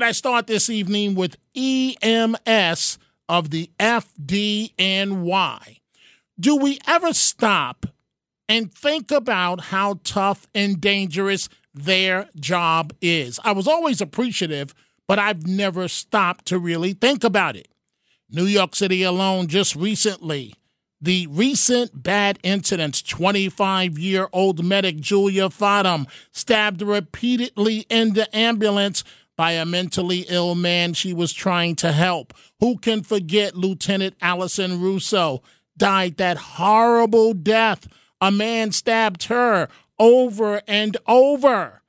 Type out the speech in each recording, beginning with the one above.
I start this evening with EMS of the FDNY. Do we ever stop and think about how tough and dangerous their job is? I was always appreciative, but I've never stopped to really think about it. New York City alone, just recently, the recent bad incidents 25 year old medic Julia Fadum stabbed repeatedly in the ambulance by a mentally ill man she was trying to help. Who can forget Lieutenant Allison Russo died that horrible death? A man stabbed her over and over.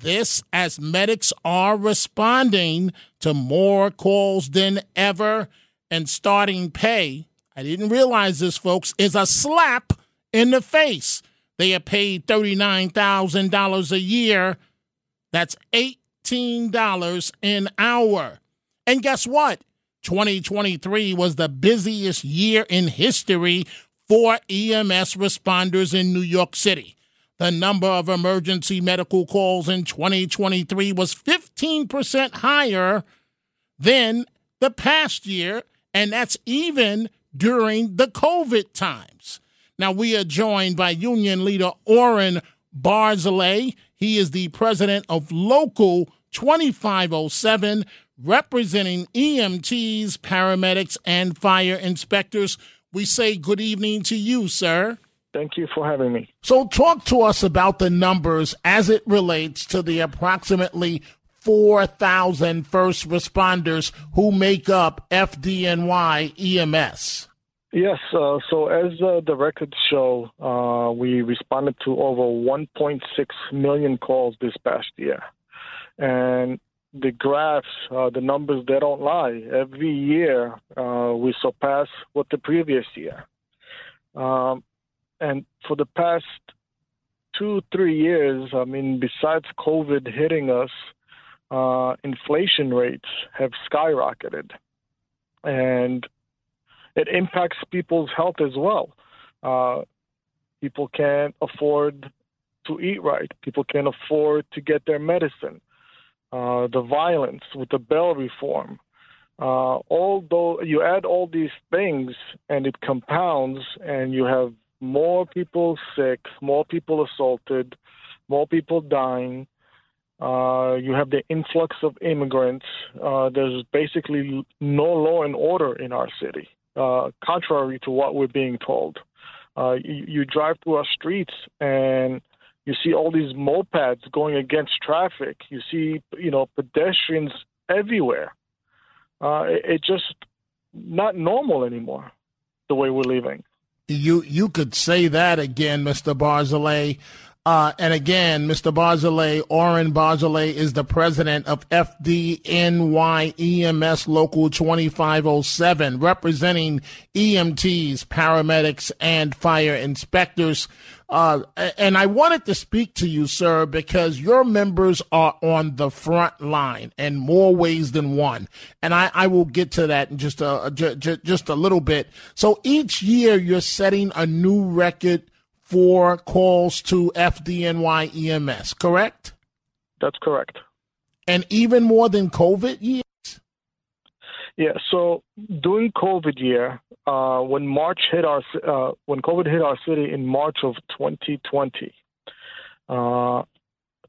This as medics are responding to more calls than ever and starting pay. I didn't realize this, folks, is a slap in the face. They are paid $39,000 a year. That's eight $15 an hour. And guess what? 2023 was the busiest year in history for EMS responders in New York City. The number of emergency medical calls in 2023 was 15% higher than the past year, and that's even during the COVID times. Now, we are joined by union leader Oren Barzilay. He is the president of Local 2507, representing EMTs, paramedics, and fire inspectors. We say good evening to you, sir. Thank you for having me. So, talk to us about the numbers as it relates to the approximately 4,000 first responders who make up FDNY EMS. Yes, uh, so as uh, the records show, uh, we responded to over 1.6 million calls this past year. And the graphs, uh, the numbers, they don't lie. Every year, uh, we surpass what the previous year. Um, and for the past two, three years, I mean, besides COVID hitting us, uh, inflation rates have skyrocketed. And it impacts people's health as well. Uh, people can't afford to eat right. People can't afford to get their medicine. Uh, the violence with the bail reform. Uh, although you add all these things and it compounds, and you have more people sick, more people assaulted, more people dying. Uh, you have the influx of immigrants. Uh, there's basically no law and order in our city. Uh, contrary to what we're being told. Uh, you, you, drive through our streets and you see all these mopeds going against traffic. You see, you know, pedestrians everywhere. Uh, it, it just not normal anymore the way we're living. You you could say that again, Mr. Barzilay. Uh, and again, Mr. Barzilay, Oren Barzilay is the president of FDNY EMS Local 2507, representing EMTs, paramedics, and fire inspectors. Uh, and I wanted to speak to you, sir, because your members are on the front line in more ways than one. And I, I will get to that in just a, just a little bit. So each year you're setting a new record for calls to FDNY EMS, correct? That's correct. And even more than COVID years? Yeah, so during COVID year, uh, when March hit our uh, when COVID hit our city in March of 2020, uh,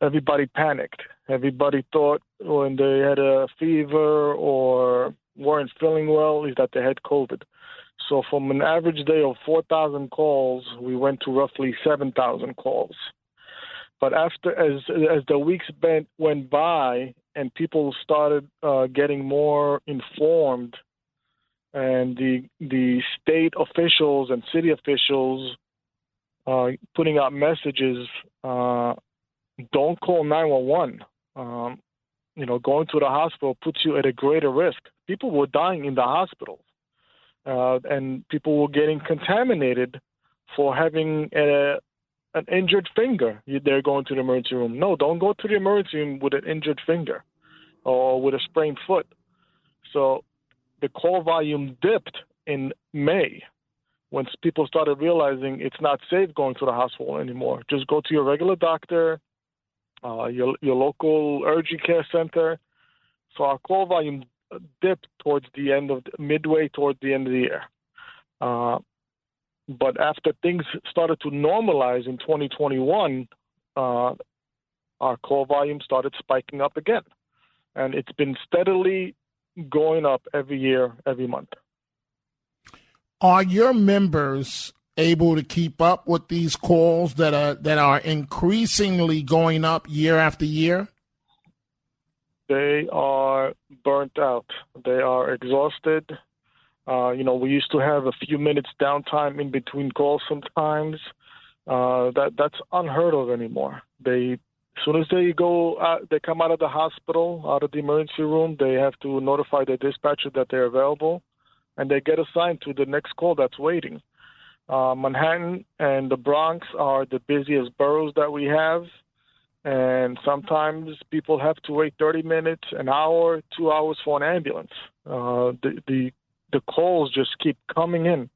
everybody panicked. Everybody thought when they had a fever or weren't feeling well is that they had COVID. So from an average day of 4,000 calls, we went to roughly 7,000 calls. But after, as as the weeks bent, went by and people started uh, getting more informed, and the the state officials and city officials uh, putting out messages, uh, don't call 911. Um, you know, going to the hospital puts you at a greater risk. People were dying in the hospitals uh, and people were getting contaminated for having a, an injured finger. They're going to the emergency room. No, don't go to the emergency room with an injured finger or with a sprained foot. So the call volume dipped in May when people started realizing it's not safe going to the hospital anymore. Just go to your regular doctor, uh, your your local urgent care center, So our call volume dipped towards the end of midway towards the end of the year. Uh, but after things started to normalize in 2021, uh, our call volume started spiking up again, and it's been steadily going up every year, every month. Are your members able to keep up with these calls that are that are increasingly going up year after year? They are burnt out. They are exhausted. Uh, you know, we used to have a few minutes downtime in between calls sometimes. Uh, that that's unheard of anymore. They as soon as they go, out, they come out of the hospital, out of the emergency room, they have to notify the dispatcher that they're available, and they get assigned to the next call that's waiting. Uh, Manhattan and the Bronx are the busiest boroughs that we have, and sometimes people have to wait 30 minutes, an hour, two hours for an ambulance. Uh, the, the the calls just keep coming in.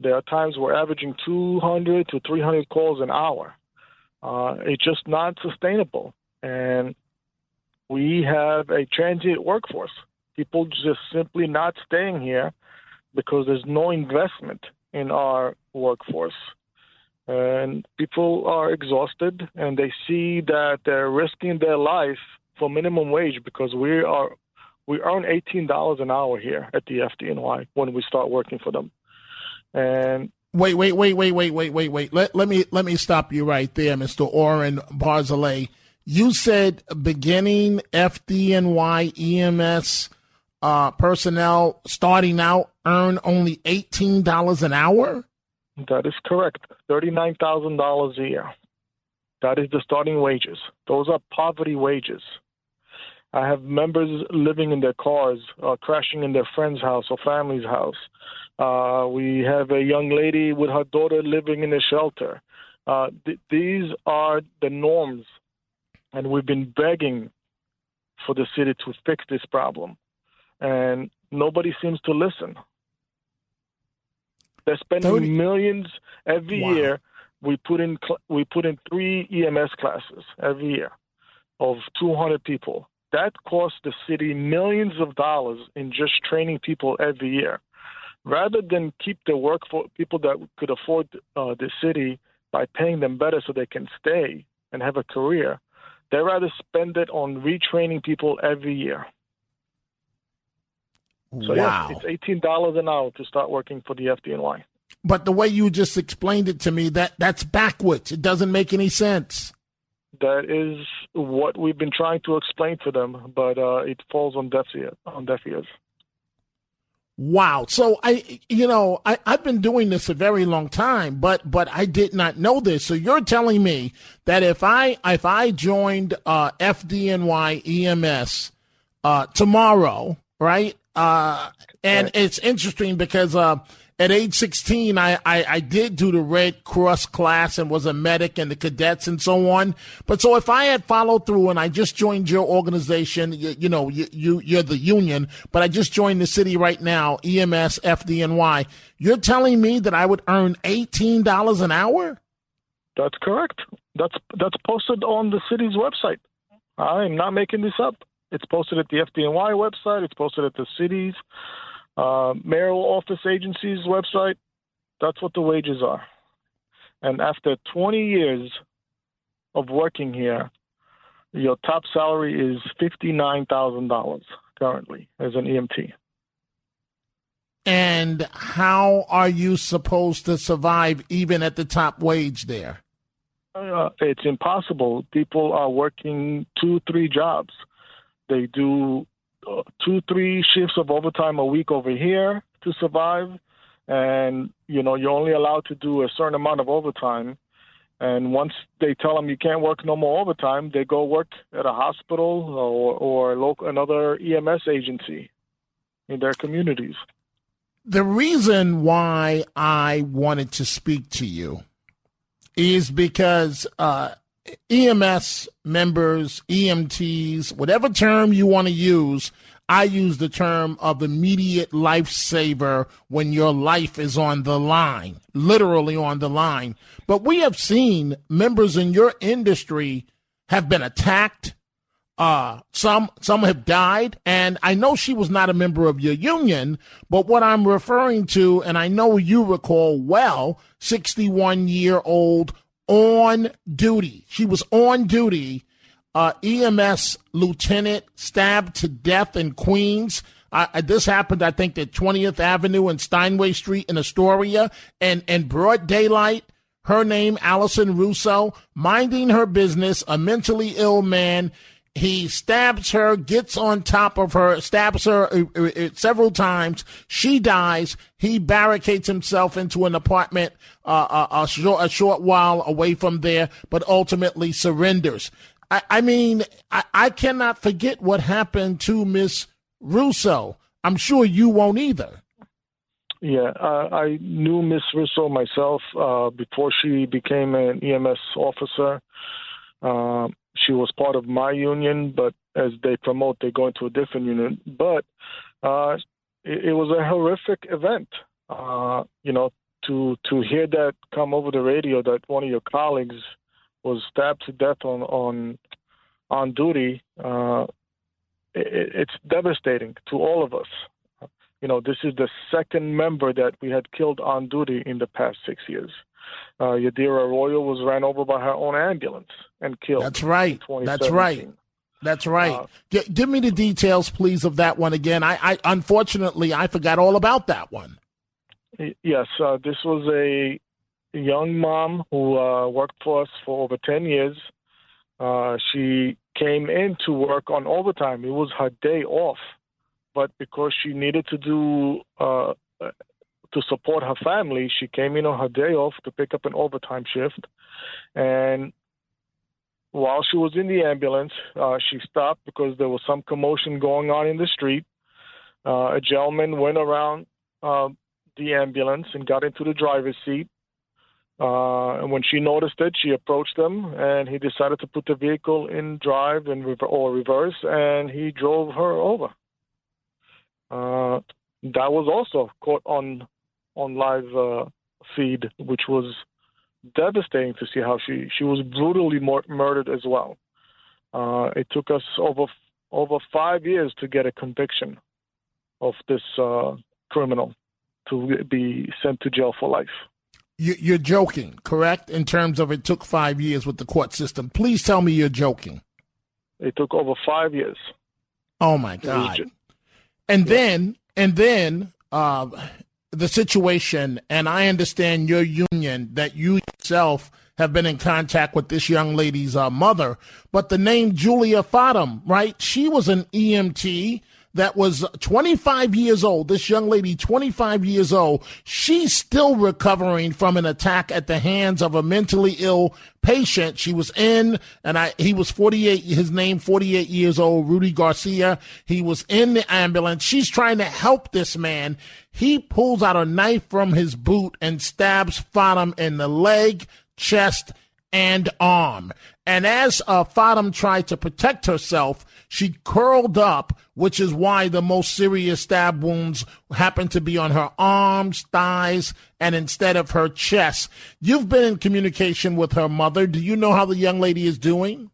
There are times we're averaging 200 to 300 calls an hour. Uh, it's just not sustainable, and we have a transient workforce. People just simply not staying here because there's no investment in our workforce. And people are exhausted and they see that they're risking their life for minimum wage because we are we earn eighteen dollars an hour here at the FDNY when we start working for them. And wait, wait, wait, wait, wait, wait, wait, wait. Let let me let me stop you right there, Mr. Oren Barzilay. You said beginning FDNY EMS uh, personnel starting out earn only $18 an hour? That is correct. $39,000 a year. That is the starting wages. Those are poverty wages. I have members living in their cars, uh, crashing in their friend's house or family's house. Uh, we have a young lady with her daughter living in a shelter. Uh, th- these are the norms, and we've been begging for the city to fix this problem and nobody seems to listen. They're spending 30. millions every wow. year. We put in cl- we put in three EMS classes every year of 200 people. That costs the city millions of dollars in just training people every year. Rather than keep the work for people that could afford uh, the city by paying them better so they can stay and have a career, they rather spend it on retraining people every year. So wow. yes, it's eighteen dollars an hour to start working for the FDNY. But the way you just explained it to me, that that's backwards. It doesn't make any sense. That is what we've been trying to explain to them, but uh, it falls on deaf ears. On deaf ears. Wow. So I, you know, I, I've been doing this a very long time, but but I did not know this. So you're telling me that if I if I joined uh, FDNY EMS uh, tomorrow, right? Uh, and right. it's interesting because uh, at age 16, I, I, I, did do the Red Cross class and was a medic and the cadets and so on. But so if I had followed through and I just joined your organization, you, you know, you, you, you're the union, but I just joined the city right now, EMS, FDNY, you're telling me that I would earn $18 an hour? That's correct. That's, that's posted on the city's website. I'm not making this up. It's posted at the FDNY website. It's posted at the city's uh, mayoral office agency's website. That's what the wages are. And after 20 years of working here, your top salary is $59,000 currently as an EMT. And how are you supposed to survive even at the top wage there? Uh, it's impossible. People are working two, three jobs. They do uh, two, three shifts of overtime a week over here to survive. And, you know, you're only allowed to do a certain amount of overtime. And once they tell them you can't work no more overtime, they go work at a hospital or, or local, another EMS agency in their communities. The reason why I wanted to speak to you is because uh, EMS members, EMTs, whatever term you want to use, I use the term of immediate lifesaver when your life is on the line, literally on the line. But we have seen members in your industry have been attacked, Uh, some some have died, and I know she was not a member of your union. But what I'm referring to, and I know you recall well, 61 year old on duty. She was on duty. Uh, EMS lieutenant stabbed to death in Queens. This happened, I think, at 20th Avenue and Steinway Street in Astoria, and in broad daylight. Her name, Allison Russo, minding her business, a mentally ill man he stabs her, gets on top of her, stabs her uh, uh, uh, several times. She dies. He barricades himself into an apartment uh, a, uh, a, short, a, short, while away from there, but ultimately surrenders. I, I mean, I, I, cannot forget what happened to Miss Russo. I'm sure you won't either. Yeah, uh, I knew Miss Russo myself before she became an EMS officer. Um, she was part of my union, but as they promote, they go into a different union. But uh, it, it, was a horrific event. Uh, you know, to to hear that come over the radio that one of your colleagues was stabbed to death on on on duty. Uh, it, it's devastating to all of us. You know, this is the second member that we had killed on duty in the past six years uh, Yadira Arroyo was ran over by her own ambulance and killed. That's right. That's right. That's right. Uh, G- give me the details, please, of that one again. I, I unfortunately I forgot all about that one. Yes, uh, this was a young mom who uh, worked for us for over ten years. Uh, she came in to work on overtime. It was her day off, but because she needed to do uh, to support her family, she came in on her day off to pick up an overtime shift. And while she was in the ambulance, uh, she stopped because there was some commotion going on in the street. Uh, a gentleman went around uh, the ambulance and got into the driver's seat. Uh, and when she noticed it, she approached him, and he decided to put the vehicle in drive and re- or reverse, and he drove her over. Uh, that was also caught on on live uh, feed, which was devastating to see how she she was brutally mur- murdered as well. Uh, it took us over over five years to get a conviction of this uh, criminal to be sent to jail for life. You're joking, correct? In terms of it took five years with the court system. Please tell me you're joking. It took over five years. Oh my God! And yeah. then, and then, uh, the situation, and I understand your union that you yourself have been in contact with this young lady's uh, mother, but the name Julia Fadum, right? She was an EMT that was 25 years old. This young lady, 25 years old, she's still recovering from an attack at the hands of a mentally ill patient. She was in, and I, he was 48, his name 48 years old, Rudy Garcia. He was in the ambulance. She's trying to help this man. He pulls out a knife from his boot and stabs Fadum in the leg, chest, and arm. And as uh, Fadum tried to protect herself, she curled up, which is why the most serious stab wounds happened to be on her arms, thighs, and instead of her chest. You've been in communication with her mother. Do you know how the young lady is doing?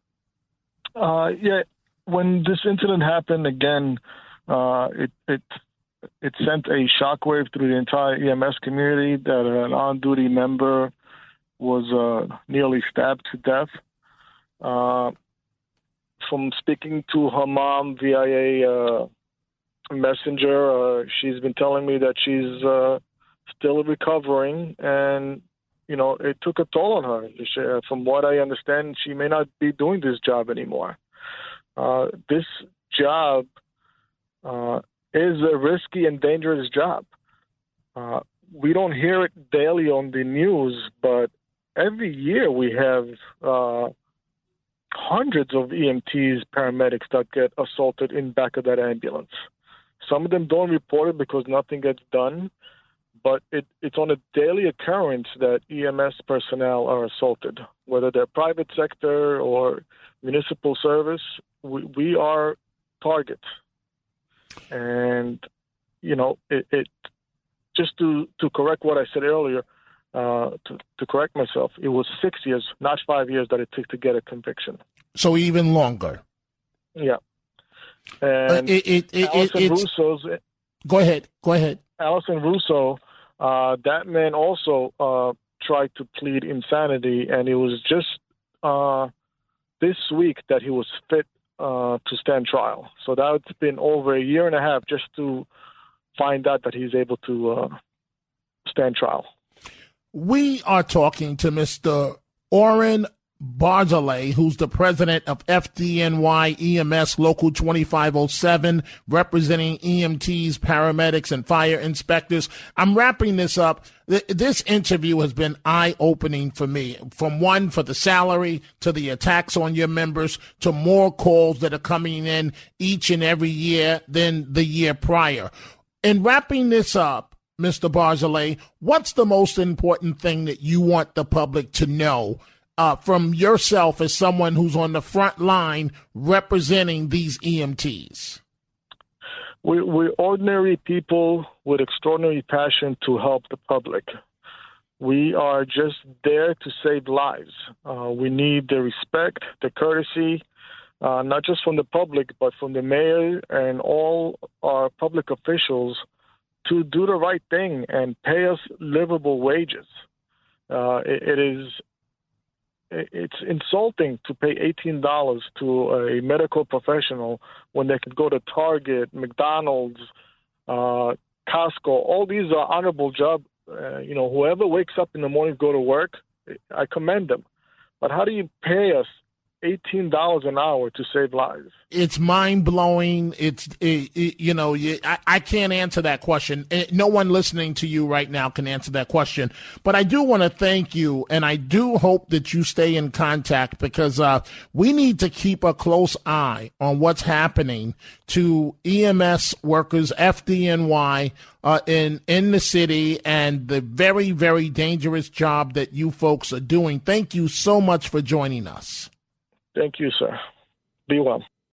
Uh, yeah. When this incident happened again, uh, it, it it sent a shockwave through the entire EMS community that an on-duty member was uh, nearly stabbed to death. Uh, from speaking to her mom via a uh, messenger, uh, she's been telling me that she's uh, still recovering, and you know it took a toll on her. She, uh, from what I understand, she may not be doing this job anymore. Uh, this job uh, is a risky and dangerous job. we don't hear it daily on the news, but every year we have uh, hundreds of EMTs, paramedics that get assaulted in back of that ambulance. Some of them don't report it because nothing gets done, but it, it's on a daily occurrence that EMS personnel are assaulted, whether they're private sector or municipal service. We, we are targets, and you know it, it. Just to to correct what I said earlier, uh, to, to correct myself, it was six years, not five years, that it took to get a conviction. So even longer. Yeah. Uh, And it, it, it, Allison it's, Russo's go ahead. Go ahead. Allison Russo, uh, that man also uh, tried to plead insanity, and it was just uh, this week that he was fit uh, to stand trial. So that's been over a year and a half just to find out that he's able to uh, stand trial. We are talking to Mr. Oren Barzilay, who's the president of FDNY EMS Local 2507, representing EMTs, paramedics, and fire inspectors. I'm wrapping this up. This interview has been eye opening for me. From one, for the salary, to the attacks on your members, to more calls that are coming in each and every year than the year prior. In wrapping this up, Mr. Barzilay, what's the most important thing that you want the public to know uh, from yourself as someone who's on the front line representing these EMTs? We, we're ordinary people with extraordinary passion to help the public. We are just there to save lives. Uh, we need the respect, the courtesy, uh, not just from the public, but from the mayor and all our public officials to do the right thing and pay us livable wages. Uh, it, it is it's insulting to pay eighteen dollars to a medical professional when they could go to Target, McDonald's, uh, Costco. All these are honorable jobs. Uh, you know, whoever wakes up in the morning to go to work, I commend them. But how do you pay us eighteen dollars an hour to save lives. It's mind blowing. It's it, it, you know I, I can't answer that question. Eh, no one listening to you right now can answer that question. But I do want to thank you, and I do hope that you stay in contact because uh, we need to keep a close eye on what's happening to EMS workers, FDNY. Uh, in in the city and the very very dangerous job that you folks are doing. Thank you so much for joining us. Thank you, sir. Be well.